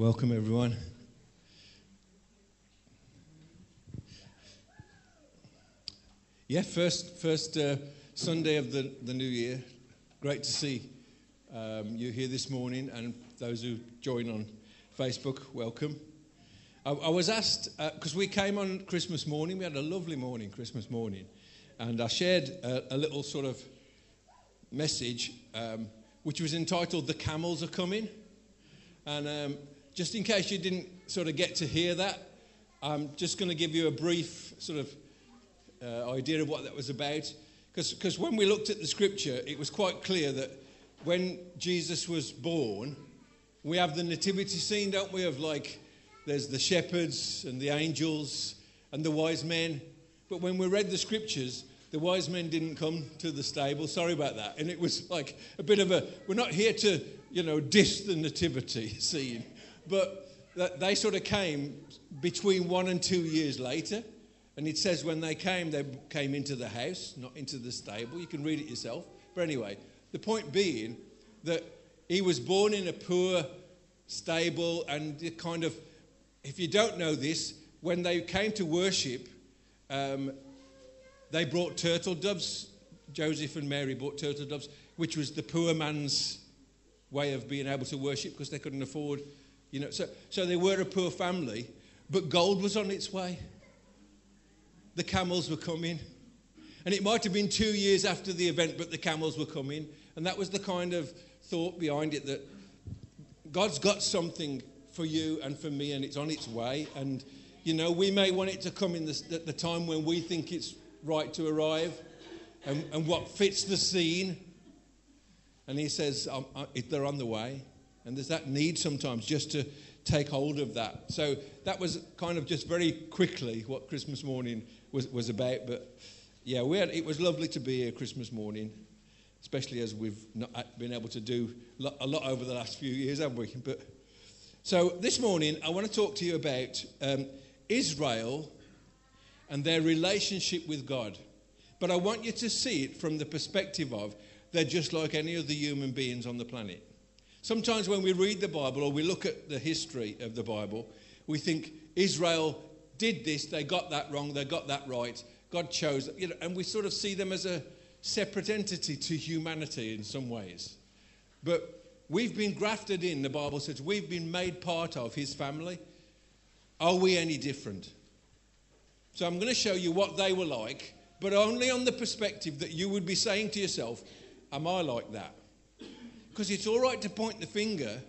Welcome, everyone. Yeah, first, first uh, Sunday of the, the new year. Great to see um, you here this morning, and those who join on Facebook, welcome. I, I was asked, because uh, we came on Christmas morning, we had a lovely morning, Christmas morning, and I shared a, a little sort of message um, which was entitled The Camels Are Coming. And um, just in case you didn't sort of get to hear that, I'm just going to give you a brief sort of uh, idea of what that was about. Because when we looked at the scripture, it was quite clear that when Jesus was born, we have the nativity scene, don't we? Of like, there's the shepherds and the angels and the wise men. But when we read the scriptures, the wise men didn't come to the stable. Sorry about that. And it was like a bit of a, we're not here to, you know, diss the nativity scene, but they sort of came between one and two years later. And it says when they came, they came into the house, not into the stable. You can read it yourself. But anyway, the point being that he was born in a poor stable, and kind of, if you don't know this, when they came to worship, um, they brought turtle doves. Joseph and Mary brought turtle doves, which was the poor man's way of being able to worship because they couldn't afford, you know. So, so they were a poor family, but gold was on its way. The camels were coming. And it might have been two years after the event, but the camels were coming. And that was the kind of thought behind it that God's got something for you and for me, and it's on its way. And, you know, we may want it to come in the, at the time when we think it's right to arrive and, and what fits the scene. And he says, they're on the way. And there's that need sometimes just to take hold of that. So that was kind of just very quickly what Christmas morning was, was about. But yeah, we had, it was lovely to be here Christmas morning, especially as we've not uh, been able to do a lot over the last few years, haven't we? But so this morning, I want to talk to you about um, Israel and their relationship with God. But I want you to see it from the perspective of they're just like any other human beings on the planet. Sometimes when we read the Bible or we look at the history of the Bible, we think Israel did this, they got that wrong, they got that right, God chose, you know, and we sort of see them as a separate entity to humanity in some ways. But we've been grafted in, the Bible says, we've been made part of his family. Are we any different? So I'm going to show you what they were like, but only on the perspective that you would be saying to yourself, Am I like that? Because it's all right to point the finger,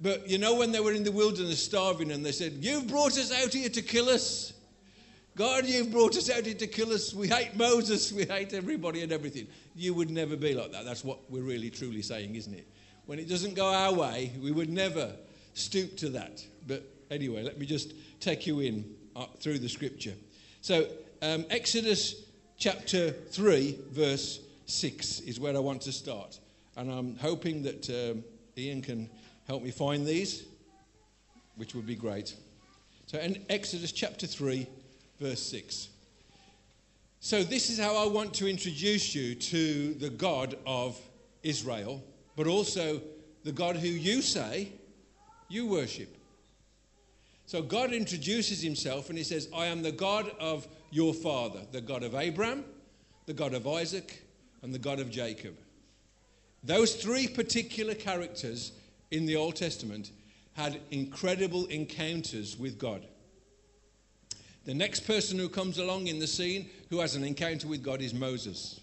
but you know, when they were in the wilderness starving and they said, You've brought us out here to kill us. God, you've brought us out here to kill us. We hate Moses. We hate everybody and everything. You would never be like that. That's what we're really truly saying, isn't it? When it doesn't go our way, we would never stoop to that. But anyway, let me just take you in uh, through the scripture. So, um, Exodus chapter 3, verse 6 is where I want to start. And I'm hoping that um, Ian can help me find these, which would be great. So, in Exodus chapter 3, verse 6. So, this is how I want to introduce you to the God of Israel, but also the God who you say you worship. So God introduces himself and he says, I am the God of your father, the God of Abraham, the God of Isaac, and the God of Jacob. Those three particular characters in the Old Testament had incredible encounters with God. The next person who comes along in the scene who has an encounter with God is Moses,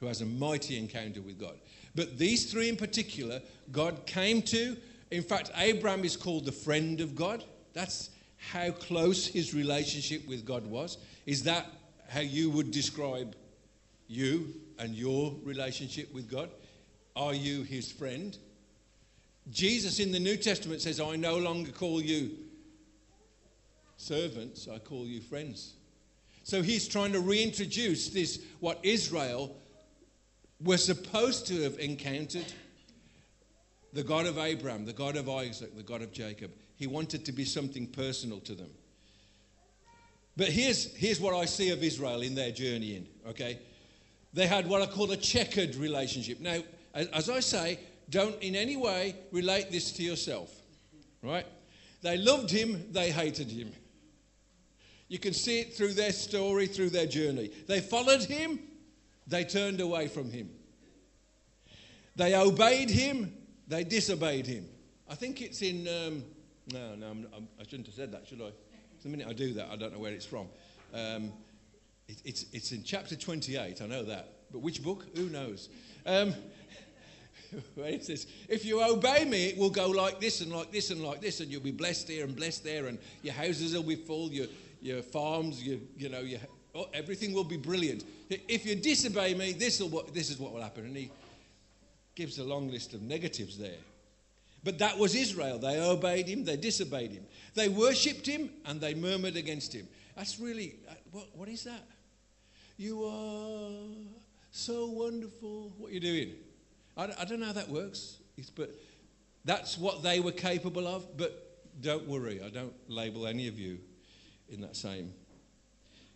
who has a mighty encounter with God. But these three in particular, God came to. In fact, Abraham is called the friend of God. That's how close his relationship with God was. Is that how you would describe you and your relationship with God? Are you his friend? Jesus in the New Testament says, I no longer call you servants, I call you friends. So he's trying to reintroduce this, what Israel were supposed to have encountered the God of Abraham, the God of Isaac, the God of Jacob. He wanted to be something personal to them. But here's, here's what I see of Israel in their journey in, okay? They had what I call a checkered relationship. Now, as, I say, don't in any way relate this to yourself. right? They loved him, they hated him. You can see it through their story, through their journey. They followed him, they turned away from him. They obeyed him, they disobeyed him. I think it's in. Um, no, no, I'm, I'm, I should not have said that, should I? The minute I do that, I don't know where it's from. Um, it, it's, it's in chapter 28, I know that. But which book? Who knows? Um, where it says, If you obey me, it will go like this and like this and like this, and you'll be blessed here and blessed there, and your houses will be full, your, your farms, your, you know, your, oh, everything will be brilliant. If you disobey me, this, will, this is what will happen. And he gives a long list of negatives there. But that was Israel. They obeyed him, they disobeyed him. They worshipped him, and they murmured against him. That's really, uh, what, what is that? You are so wonderful. What are you doing? I, don't know how that works, but that's what they were capable of. But don't worry, I don't label any of you in that same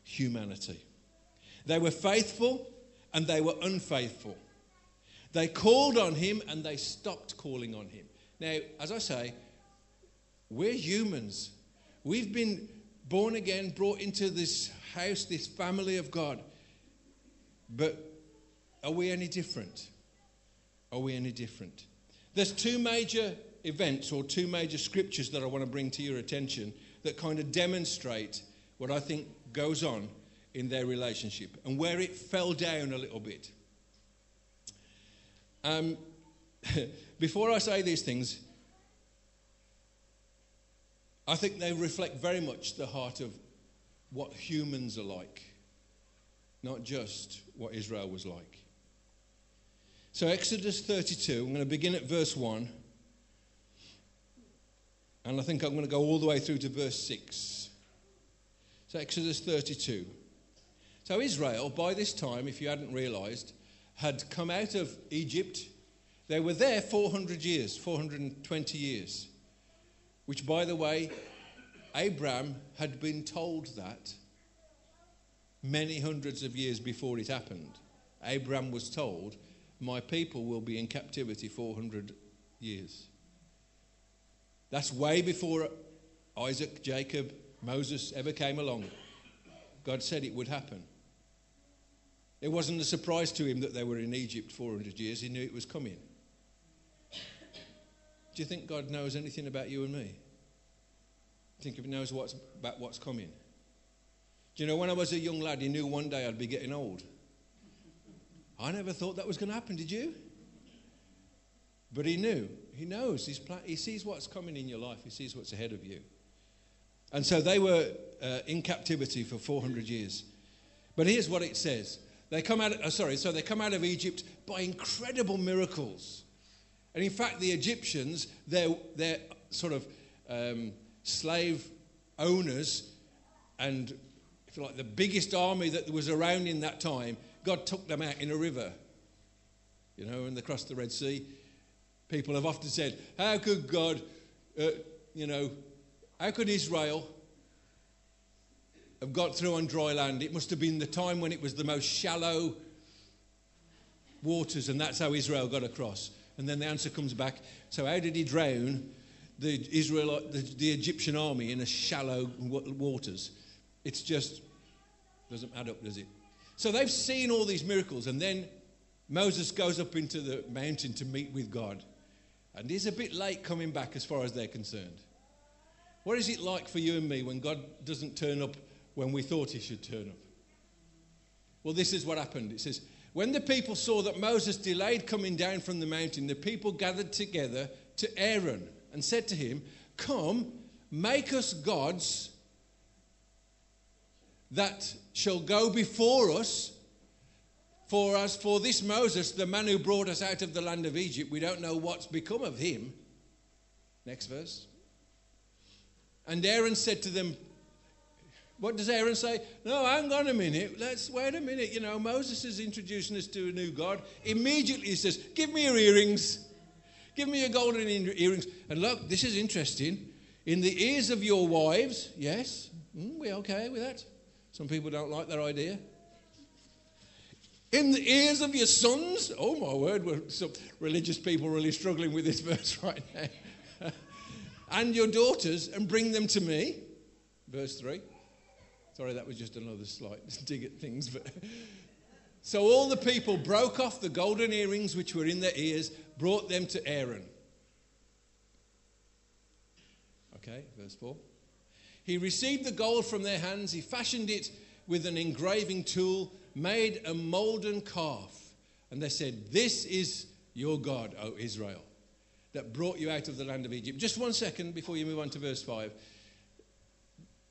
humanity. They were faithful and they were unfaithful. They called on him and they stopped calling on him. Now, as I say, we're humans. We've been born again, brought into this house, this family of God. But are we any different? Are we any different? There's two major events or two major scriptures that I want to bring to your attention that kind of demonstrate what I think goes on in their relationship and where it fell down a little bit. Um, before I say these things, I think they reflect very much the heart of what humans are like, not just what Israel was like. So, Exodus 32, I'm going to begin at verse 1. And I think I'm going to go all the way through to verse 6. So, Exodus 32. So, Israel, by this time, if you hadn't realized, had come out of Egypt. They were there 400 years, 420 years. Which, by the way, Abraham had been told that many hundreds of years before it happened. Abraham was told my people will be in captivity 400 years. That's way before Isaac, Jacob, Moses ever came along. God said it would happen. It wasn't a surprise to him that they were in Egypt 400 years. He knew it was coming. Do you think God knows anything about you and me? Think he knows what's, about what's coming? Do you know, when I was a young lad, he knew one day I'd be getting old. I never thought that was going to happen, did you? But he knew. He knows. He's pla- he sees what's coming in your life, he sees what's ahead of you. And so they were uh, in captivity for 400 years. But here's what it says. They come out, of, uh, sorry, so they come out of Egypt by incredible miracles. And in fact, the Egyptians, they're, they're sort of um, slave owners and, if you like, the biggest army that was around in that time, God took them out in a river, you know, and they crossed the Red Sea. People have often said, How could God, uh, you know, how could Israel have got through on dry land? It must have been the time when it was the most shallow waters, and that's how Israel got across. And then the answer comes back so, how did he drown the, Israel, the, the Egyptian army in a shallow waters? It's just doesn't add up, does it? So they've seen all these miracles, and then Moses goes up into the mountain to meet with God. And he's a bit late coming back as far as they're concerned. What is it like for you and me when God doesn't turn up when we thought he should turn up? Well, this is what happened. It says, When the people saw that Moses delayed coming down from the mountain, the people gathered together to Aaron and said to him, Come, make us gods that shall go before us for us, for this Moses, the man who brought us out of the land of Egypt, we don't know what's become of him. Next verse. And Aaron said to them, What does Aaron say? No, hang on a minute. Let's wait a minute. You know, Moses is introducing us to a new God. Immediately he says, Give me your earrings. Give me your golden earrings. And look, this is interesting. In the ears of your wives, yes, mm, we okay with that? Some people don't like that idea in the ears of your sons. Oh, my word, we're some religious people really struggling with this verse right now. and your daughters and bring them to me. Verse 3. Sorry, that was just another slight dig at things. But so all the people broke off the golden earrings which were in their ears, brought them to Aaron. Okay, verse 4. He received the gold from their hands, he fashioned it with an engraving tool, made a molten calf. And they said, This is your God, O Israel, that brought you out of the land of Egypt. Just one second before you move on to verse 5.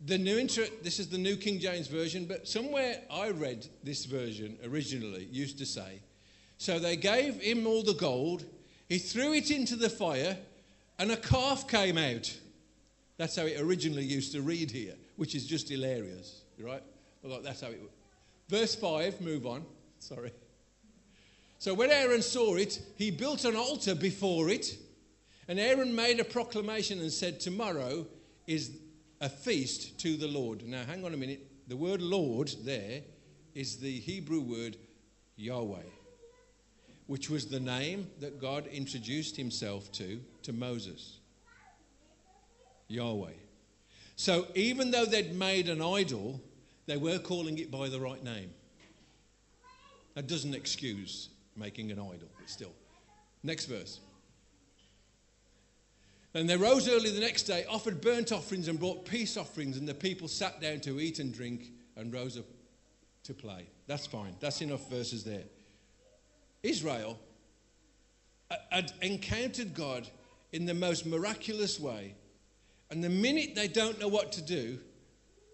The new inter- this is the New King James Version, but somewhere I read this version originally used to say, So they gave him all the gold, he threw it into the fire, and a calf came out. That's how it originally used to read here, which is just hilarious, right? Well, that's how it. Verse 5, move on. Sorry. So when Aaron saw it, he built an altar before it, and Aaron made a proclamation and said, Tomorrow is a feast to the Lord. Now, hang on a minute. The word Lord there is the Hebrew word Yahweh, which was the name that God introduced himself to to Moses. Yahweh. So even though they'd made an idol, they were calling it by the right name. That doesn't excuse making an idol, but still. Next verse. And they rose early the next day, offered burnt offerings, and brought peace offerings, and the people sat down to eat and drink and rose up to play. That's fine. That's enough verses there. Israel had encountered God in the most miraculous way and the minute they don't know what to do,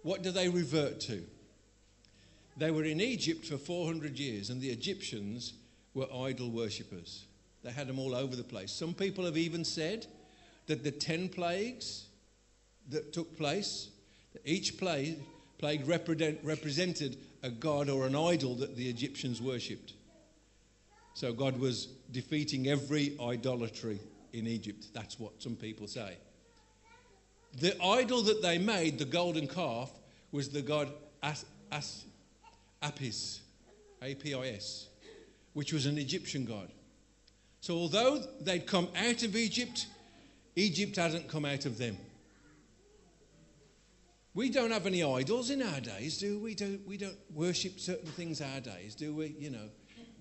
what do they revert to? They were in Egypt for 400 years, and the Egyptians were idol worshippers. They had them all over the place. Some people have even said that the 10 plagues that took place, each plague, plague represent, represented a god or an idol that the Egyptians worshipped. So God was defeating every idolatry in Egypt. That's what some people say. The idol that they made, the golden calf, was the god As, As, Apis, A P I S, which was an Egyptian god. So although they'd come out of Egypt, Egypt hasn't come out of them. We don't have any idols in our days, do we? Don't, we don't worship certain things our days, do we? You know,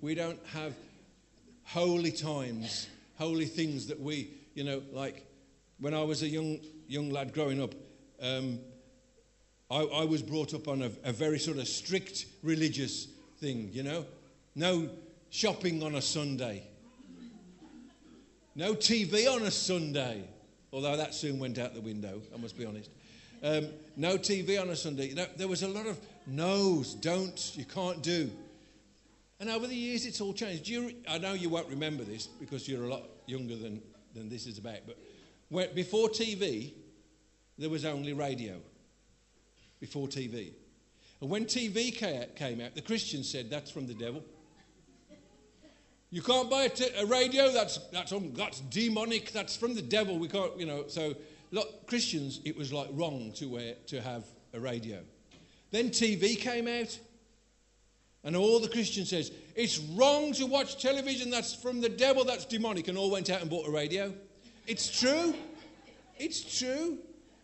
we don't have holy times, holy things that we, you know, like when I was a young young lad growing up, um, I, I, was brought up on a, a very sort of strict religious thing, you know? No shopping on a Sunday. No TV on a Sunday, although that soon went out the window, I must be honest. Um, no TV on a Sunday. You know, there was a lot of no's, don'ts, you can't do. And over the years, it's all changed. You, I know you won't remember this because you're a lot younger than, than this is about, but where, before TV, there was only radio. Before TV. And when TV came out, the Christians said that's from the devil. You can't buy a, t- a radio, that's, that's, that's demonic, that's from the devil. We can't, you know. So, look, Christians, it was like wrong to, wear, to have a radio. Then TV came out, and all the Christians says, it's wrong to watch television, that's from the devil, that's demonic, and all went out and bought a radio. It's true. It's true.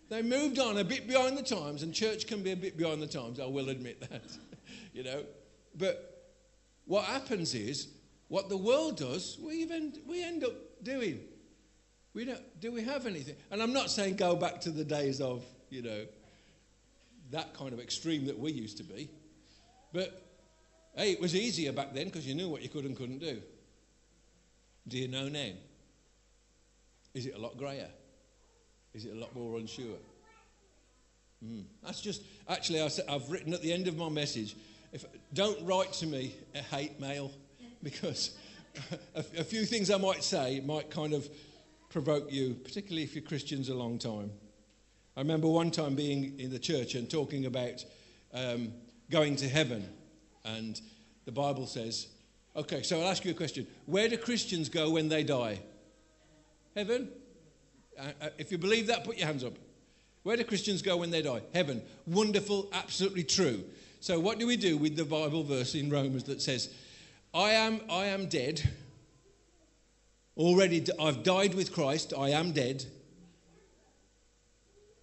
They moved on a bit behind the times, and church can be a bit behind the times, I will admit that. you know. But what happens is, what the world does, we, even, we end up doing. We don't, do we have anything? And I'm not saying go back to the days of, you know, that kind of extreme that we used to be. But hey, it was easier back then because you knew what you could and couldn't do. Do you know now? Is it a lot greyer? Is it a lot more unsure? Mm. That's just, actually, I have written at the end of my message if, don't write to me a hate mail because a, a few things I might say might kind of provoke you, particularly if you're Christians a long time. I remember one time being in the church and talking about um, going to heaven, and the Bible says, okay, so I'll ask you a question. Where do Christians go when they die? Heaven? Uh, uh, if you believe that, put your hands up. Where do Christians go when they die? Heaven. Wonderful, absolutely true. So, what do we do with the Bible verse in Romans that says, I am, I am dead. Already, I've died with Christ. I am dead.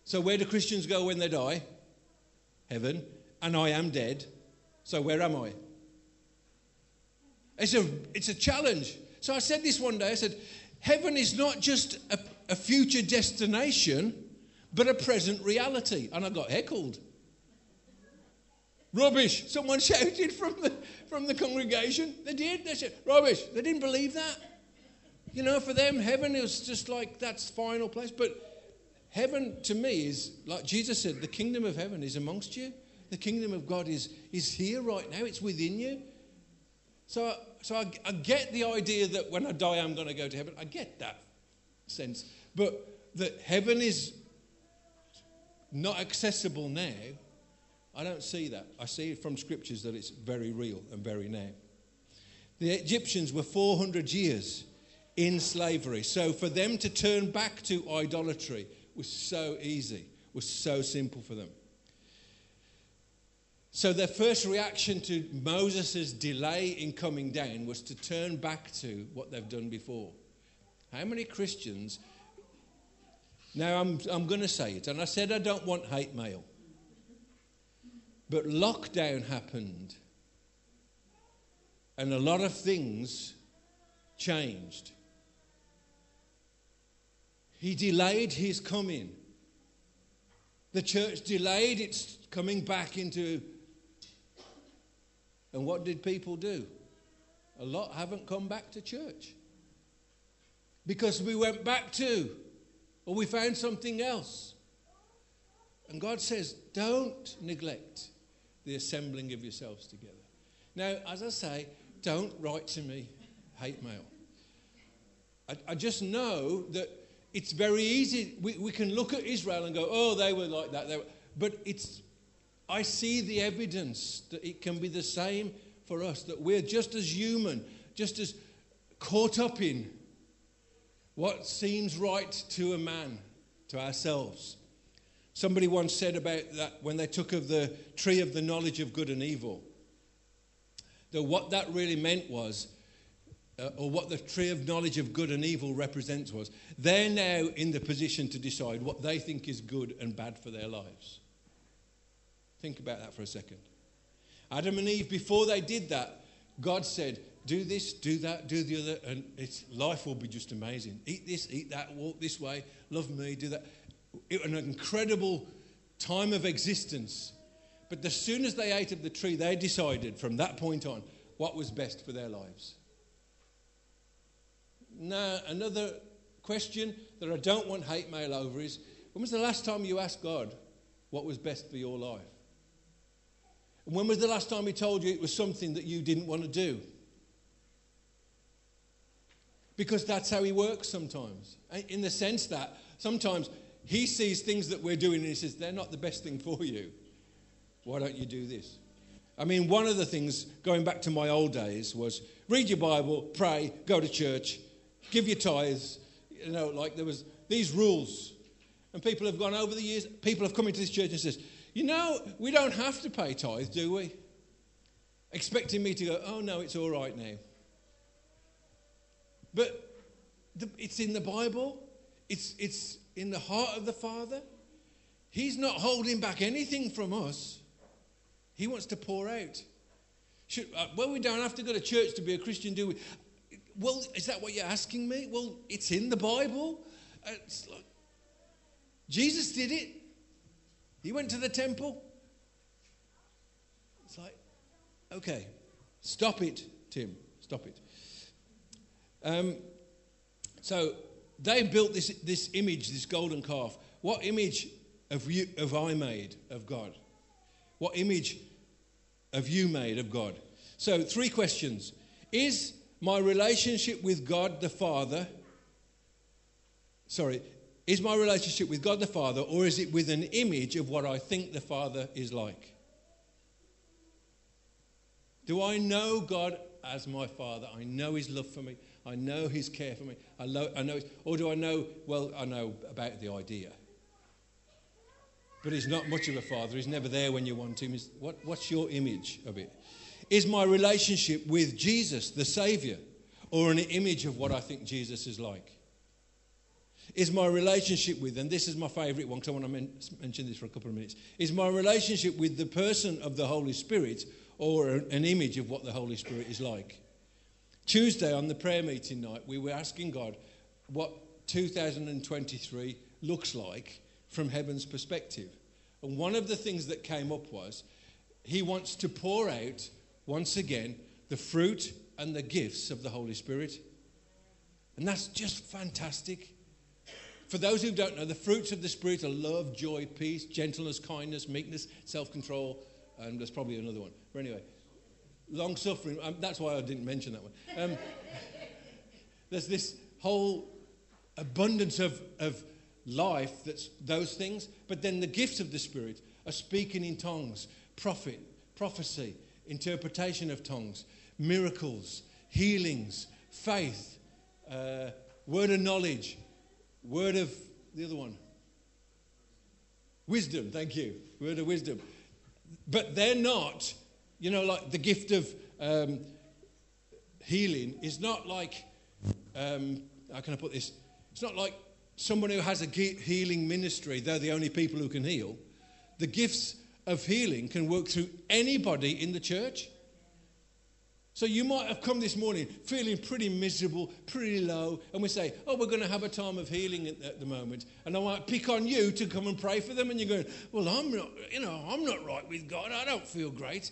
So, where do Christians go when they die? Heaven. And I am dead. So, where am I? It's a, it's a challenge. So, I said this one day I said, Heaven is not just a, a future destination, but a present reality. And I got heckled. Rubbish. Someone shouted from the, from the congregation. They did. They said, rubbish. They didn't believe that. You know, for them, heaven is just like that's final place. But heaven to me is, like Jesus said, the kingdom of heaven is amongst you. The kingdom of God is, is here right now, it's within you. So, so I, I get the idea that when I die, I'm going to go to heaven. I get that sense. But that heaven is not accessible now, I don't see that. I see from scriptures that it's very real and very now. The Egyptians were 400 years in slavery. So for them to turn back to idolatry was so easy, was so simple for them. So their first reaction to Moses' delay in coming down was to turn back to what they've done before. How many Christians? Now I'm, I'm going to say it, and I said I don't want hate mail. But lockdown happened, and a lot of things changed. He delayed his coming. The church delayed its coming back into. And what did people do? A lot haven't come back to church. Because we went back to, or we found something else. And God says, don't neglect the assembling of yourselves together. Now, as I say, don't write to me hate mail. I, I just know that it's very easy. We, we can look at Israel and go, oh, they were like that. Were. But it's, I see the evidence that it can be the same for us, that we're just as human, just as caught up in what seems right to a man, to ourselves. Somebody once said about that when they took of the tree of the knowledge of good and evil, that what that really meant was uh, or what the tree of knowledge of good and evil represents was, they're now in the position to decide what they think is good and bad for their lives. Think about that for a second. Adam and Eve, before they did that, God said, Do this, do that, do the other, and it's, life will be just amazing. Eat this, eat that, walk this way, love me, do that. It, an incredible time of existence. But as soon as they ate of the tree, they decided from that point on what was best for their lives. Now, another question that I don't want hate mail over is when was the last time you asked God what was best for your life? When was the last time He told you it was something that you didn't want to do? Because that's how He works sometimes. In the sense that sometimes He sees things that we're doing and He says, they're not the best thing for you. Why don't you do this? I mean, one of the things, going back to my old days, was read your Bible, pray, go to church, give your tithes. You know, like there was these rules. And people have gone over the years, people have come into this church and says, you know, we don't have to pay tithes, do we? Expecting me to go, oh no, it's all right now. But the, it's in the Bible. It's, it's in the heart of the Father. He's not holding back anything from us. He wants to pour out. Should, uh, well, we don't have to go to church to be a Christian, do we? Well, is that what you're asking me? Well, it's in the Bible. Like, Jesus did it. He went to the temple. It's like, okay, stop it, Tim. Stop it. Um, so they built this, this image, this golden calf. What image have, you, have I made of God? What image have you made of God? So, three questions. Is my relationship with God the Father, sorry, is my relationship with God the Father, or is it with an image of what I think the Father is like? Do I know God as my Father? I know His love for me. I know His care for me. I, lo- I know, or do I know? Well, I know about the idea, but He's not much of a Father. He's never there when you want Him. What, what's your image of it? Is my relationship with Jesus, the Savior, or an image of what I think Jesus is like? Is my relationship with, and this is my favourite one because I want to men- mention this for a couple of minutes, is my relationship with the person of the Holy Spirit or an image of what the Holy Spirit is like. Tuesday on the prayer meeting night, we were asking God what 2023 looks like from heaven's perspective. And one of the things that came up was he wants to pour out, once again, the fruit and the gifts of the Holy Spirit. And that's just fantastic. For those who don't know, the fruits of the Spirit are love, joy, peace, gentleness, kindness, meekness, self control, and there's probably another one. But anyway, long suffering. Um, that's why I didn't mention that one. Um, there's this whole abundance of, of life that's those things, but then the gifts of the Spirit are speaking in tongues, prophet, prophecy, interpretation of tongues, miracles, healings, faith, uh, word of knowledge, word of the other one, wisdom. Thank you, word of wisdom. But they're not, you know, like the gift of um, healing is not like, um, how can I put this? It's not like someone who has a healing ministry, they're the only people who can heal. The gifts of healing can work through anybody in the church. So you might have come this morning feeling pretty miserable, pretty low, and we say, "Oh, we're going to have a time of healing at, at, the moment," and I might pick on you to come and pray for them, and you're going, "Well, I'm not, you know, I'm not right with God. I don't feel great."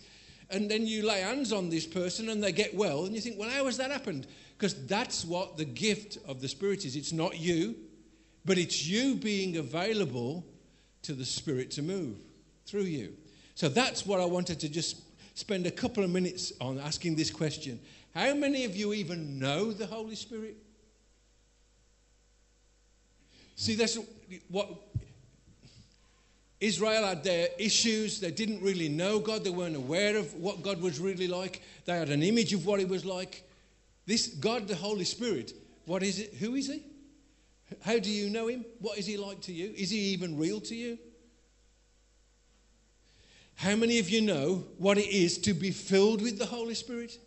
And then you lay hands on this person, and they get well, and you think, "Well, how has that happened?" Because that's what the gift of the Spirit is. It's not you, but it's you being available to the Spirit to move through you. So that's what I wanted to just spend a couple of minutes on asking this question How many of you even know the Holy Spirit? See, that's what Israel had their issues. They didn't really know God. They weren't aware of what God was really like. They had an image of what He was like. This God, the Holy Spirit, what is it? Who is He? How do you know Him? What is He like to you? Is He even real to you? How many of you know what it is to be filled with the Holy Spirit?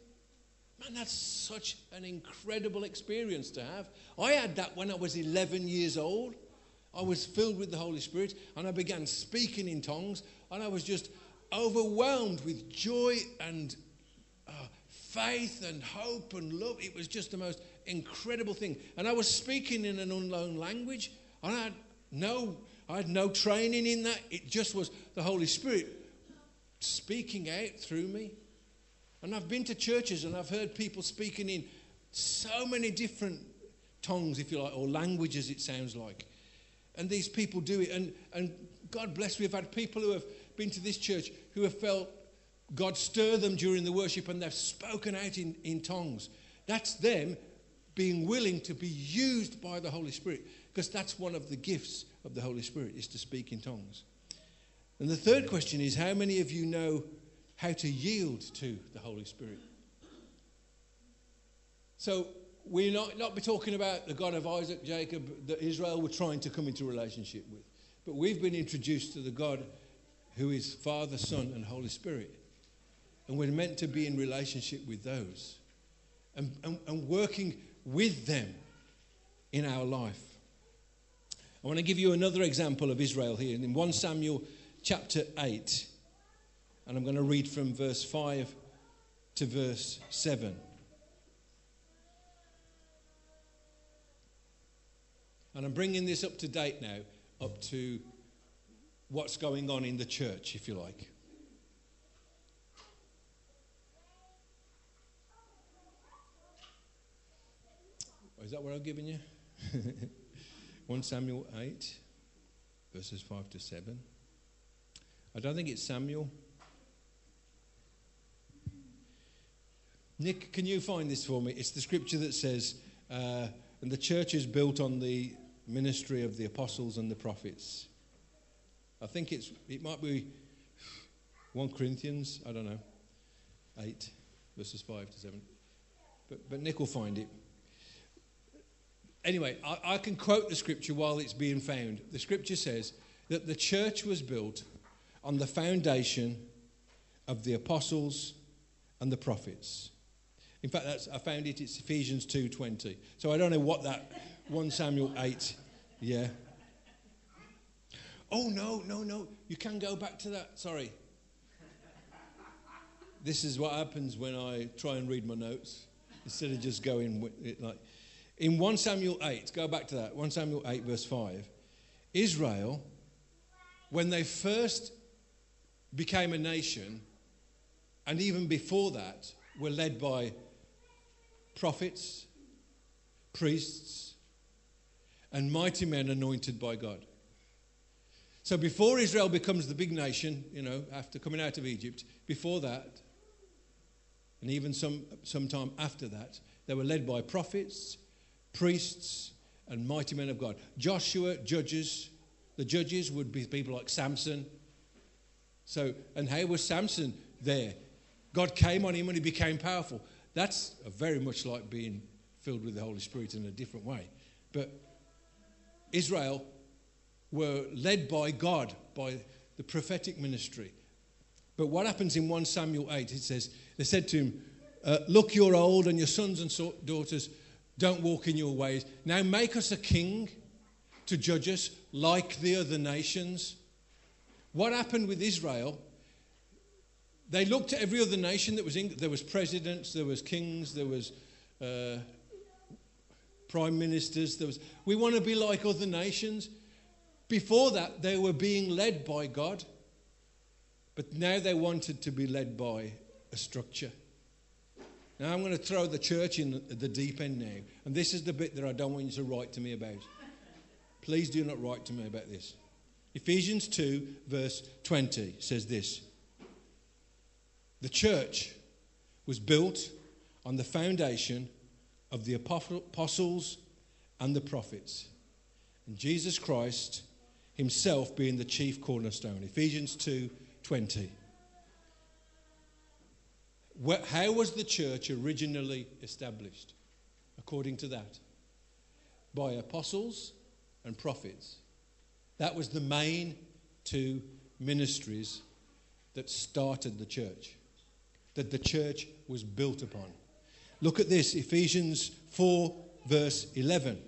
Man, that's such an incredible experience to have. I had that when I was 11 years old. I was filled with the Holy Spirit and I began speaking in tongues and I was just overwhelmed with joy and uh, faith and hope and love. It was just the most incredible thing. And I was speaking in an unknown language and I had no, I had no training in that. It just was the Holy Spirit speaking out through me. And I've been to churches and I've heard people speaking in so many different tongues, if you like, or languages, it sounds like. And these people do it. And, and God bless, we've had people who have been to this church who have felt God stir them during the worship and they've spoken out in, in tongues. That's them being willing to be used by the Holy Spirit because that's one of the gifts of the Holy Spirit is to speak in tongues. And the third question is how many of you know how to yield to the Holy Spirit? So we're not, not be talking about the God of Isaac, Jacob, that Israel were trying to come into relationship with. But we've been introduced to the God who is Father, Son, and Holy Spirit. And we're meant to be in relationship with those and, and, and working with them in our life. I want to give you another example of Israel here. In 1 Samuel chapter 8, and I'm going to read from verse 5 to verse 7. And I'm bringing this up to date now, up to what's going on in the church, if you like. Oh, is that what I've given you? 1 Samuel 8, verses 5 to 7. I don't think it's Samuel. Nick, can you find this for me? It's the scripture that says, uh, and the church is built on the ministry of the apostles and the prophets. I think it's it might be 1 Corinthians, I don't know, 8, verses 5 to 7. But, but Nick will find it. Anyway, I, I can quote the scripture while it's being found. The scripture says that the church was built on the foundation of the apostles and the prophets. In fact, I found it, it's Ephesians 2.20. So I don't know what that 1 Samuel 8 Yeah. Oh, no, no, no. You can go back to that. Sorry. This is what happens when I try and read my notes instead of just going like. In 1 Samuel 8, go back to that. 1 Samuel 8, verse 5. Israel, when they first became a nation, and even before that, were led by prophets, priests, and mighty men anointed by God. So before Israel becomes the big nation, you know, after coming out of Egypt, before that, and even some sometime after that, they were led by prophets, priests, and mighty men of God. Joshua, judges, the judges would be people like Samson. So, and how was Samson there? God came on him and he became powerful. That's very much like being filled with the Holy Spirit in a different way. But Israel were led by God, by the prophetic ministry. But what happens in 1 Samuel 8, it says, they said to him, uh, Look, you're old, and your sons and daughters don't walk in your ways. Now make us a king to judge us like the other nations. What happened with Israel? They looked at every other nation that was in, there was presidents, there was kings, there was uh, prime ministers. There was, we want to be like other nations. Before that, they were being led by God, but now they wanted to be led by a structure. Now I'm going to throw the church in the deep end now, and this is the bit that I don't want you to write to me about. Please do not write to me about this. Ephesians 2, verse 20 says this The church was built on the foundation of the apostles and the prophets, and Jesus Christ himself being the chief cornerstone. Ephesians 2 20. How was the church originally established? According to that, by apostles and prophets. That was the main two ministries that started the church, that the church was built upon. Look at this Ephesians 4, verse 11.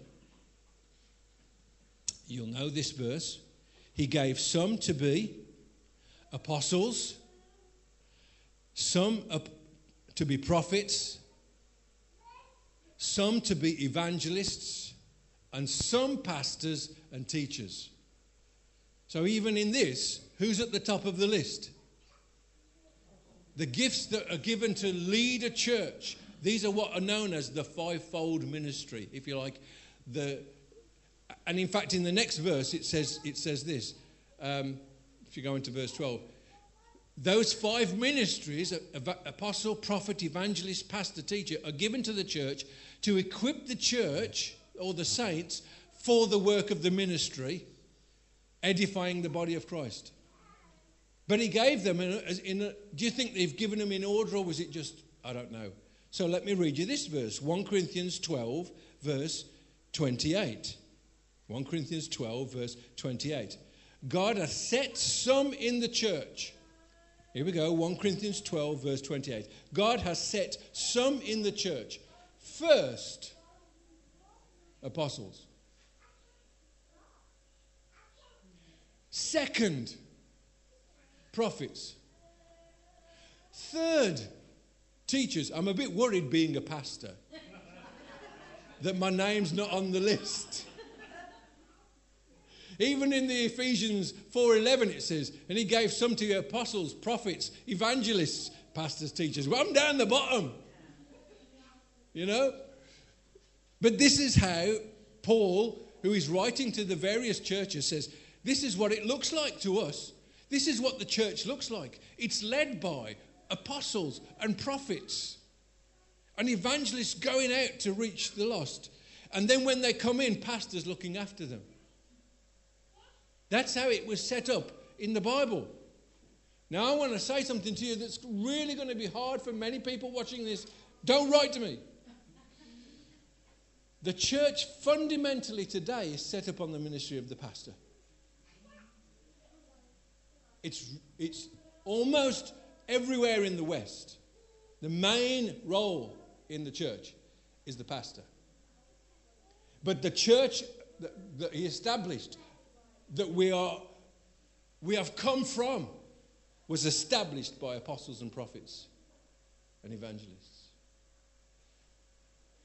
You'll know this verse. He gave some to be apostles, some to be prophets, some to be evangelists, and some pastors and teachers. So, even in this, who's at the top of the list? The gifts that are given to lead a church. These are what are known as the fivefold ministry, if you like. The, and in fact, in the next verse, it says, it says this. Um, if you go into verse 12, those five ministries apostle, prophet, evangelist, pastor, teacher are given to the church to equip the church or the saints for the work of the ministry, edifying the body of Christ. But he gave them in a, in a, do you think they've given them in order or was it just, I don't know. So let me read you this verse 1 Corinthians 12, verse 28. 1 Corinthians 12, verse 28. God has set some in the church. Here we go 1 Corinthians 12, verse 28. God has set some in the church. First, apostles. Second, prophets. Third, teachers. I'm a bit worried being a pastor that my name's not on the list. Even in the Ephesians 4:11 it says, and he gave some to apostles, prophets, evangelists, pastors, teachers. Well, I'm down the bottom. You know? But this is how Paul, who is writing to the various churches, says, This is what it looks like to us. This is what the church looks like. It's led by apostles and prophets and evangelists going out to reach the lost. And then when they come in, pastors looking after them. That's how it was set up in the Bible. Now, I want to say something to you that's really going to be hard for many people watching this. Don't write to me. The church fundamentally today is set up on the ministry of the pastor. It's, it's almost everywhere in the West. The main role in the church is the pastor. But the church that, that he established, that we are we have come from, was established by apostles and prophets and evangelists.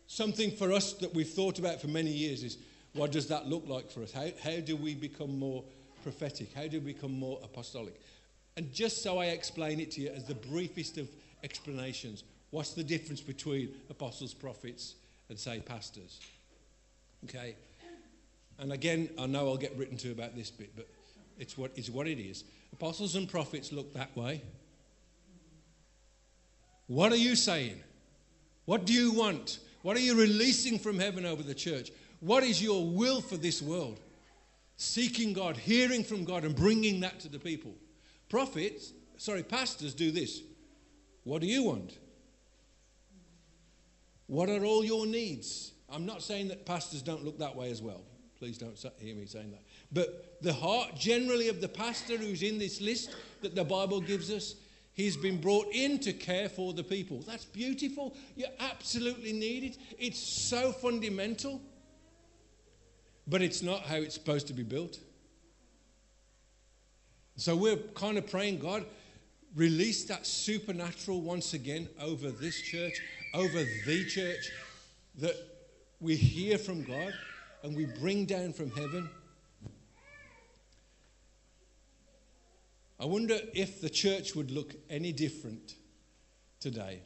Something for us that we've thought about for many years is what does that look like for us? How, how do we become more prophetic? How do we become more apostolic? And just so I explain it to you as the briefest of explanations, what's the difference between apostles, prophets, and say pastors? Okay? And again, I know I'll get written to about this bit, but it's what, it's what it is. Apostles and prophets look that way. What are you saying? What do you want? What are you releasing from heaven over the church? What is your will for this world? Seeking God, hearing from God, and bringing that to the people. Prophets, sorry, pastors do this. What do you want? What are all your needs? I'm not saying that pastors don't look that way as well. Please don't hear me saying that. But the heart generally of the pastor who's in this list that the Bible gives us, he's been brought in to care for the people. That's beautiful. You absolutely need it. It's so fundamental. But it's not how it's supposed to be built. So we're kind of praying, God, release that supernatural once again over this church, over the church, that we hear from God and we bring down from heaven. I wonder if the church would look any different today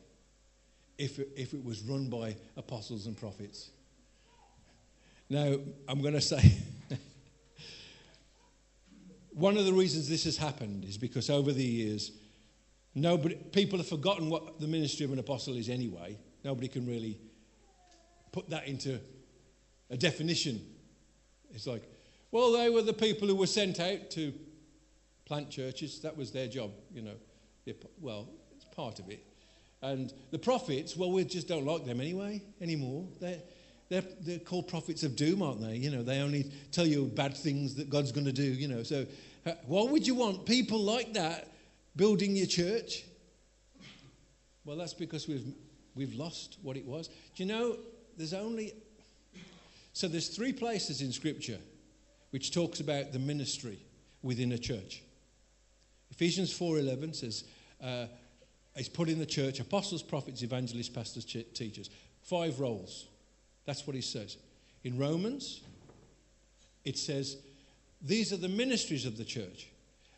if it, if it was run by apostles and prophets. Now, I'm going to say one of the reasons this has happened is because over the years, nobody, people have forgotten what the ministry of an apostle is anyway. Nobody can really put that into a definition. It's like, well, they were the people who were sent out to plant churches. That was their job, you know. Well, it's part of it. And the prophets, well, we just don't like them anyway, anymore. They're, they're, they're called prophets of doom, aren't they? You know, they only tell you bad things that God's going to do, you know. So, uh, what would you want? People like that building your church? Well, that's because we've, we've lost what it was. Do you know, there's only so there's three places in Scripture which talks about the ministry within a church. Ephesians 4:11 says, uh, "It's put in the church apostles, prophets, evangelists, pastors, ch- teachers. Five roles. That's what he says. In Romans, it says these are the ministries of the church,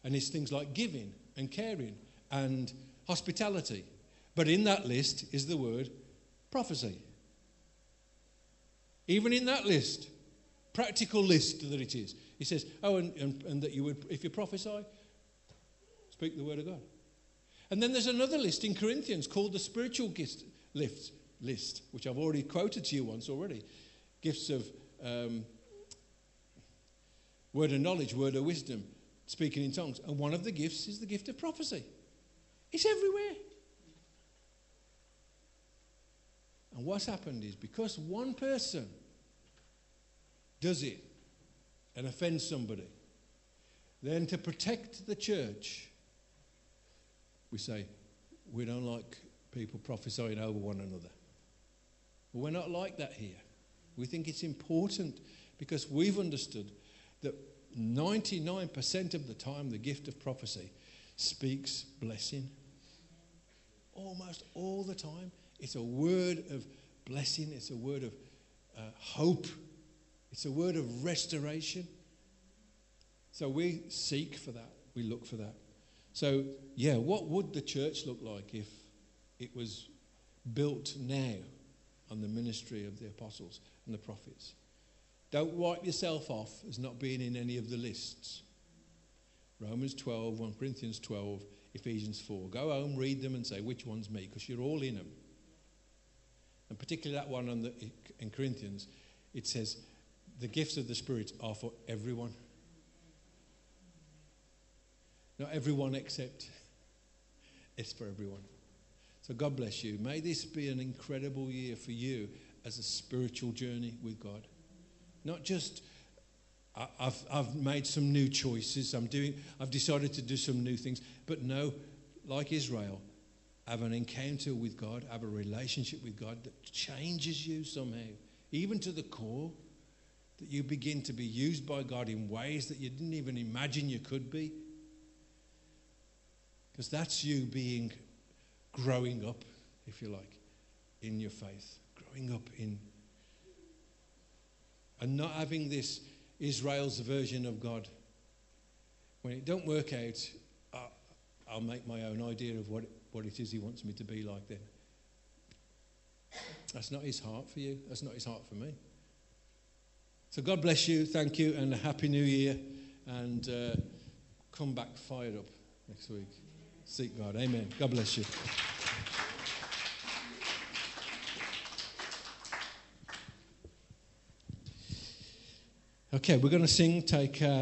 and it's things like giving and caring and hospitality. But in that list is the word prophecy. Even in that list, practical list that it is, he says, Oh, and, and, and that you would, if you prophesy, speak the word of God. And then there's another list in Corinthians called the spiritual gift list, list which I've already quoted to you once already. Gifts of um, word of knowledge, word of wisdom, speaking in tongues. And one of the gifts is the gift of prophecy. It's everywhere. And what's happened is because one person does it and offends somebody, then to protect the church, we say, we don't like people prophesying over one another. We're not like that here. We think it's important because we've understood that 99% of the time the gift of prophecy speaks blessing. Almost all the time. It's a word of blessing, it's a word of uh, hope, it's a word of restoration. So we seek for that, we look for that. So, yeah, what would the church look like if it was built now on the ministry of the apostles and the prophets? Don't wipe yourself off as not being in any of the lists. Romans 12, 1 Corinthians 12, Ephesians 4. Go home, read them, and say, which one's me? Because you're all in them and particularly that one the, in Corinthians, it says, the gifts of the Spirit are for everyone. Not everyone except it's for everyone. So God bless you. May this be an incredible year for you as a spiritual journey with God. Not just I've, I've made some new choices. I'm doing, I've decided to do some new things. But no, like Israel, have an encounter with God, have a relationship with God that changes you somehow, even to the core. that you begin to be used by God in ways that you didn't even imagine you could be. Because that's you being growing up, if you like, in your faith, growing up in. And not having this Israel's version of God. When it don't work out, I'll make my own idea of what, what it is he wants me to be like then. That's not his heart for you. That's not his heart for me. So God bless you. Thank you. And a happy new year. And uh, come back fired up next week. Seek God. Amen. God bless you. Okay, we're going to sing, take. Uh,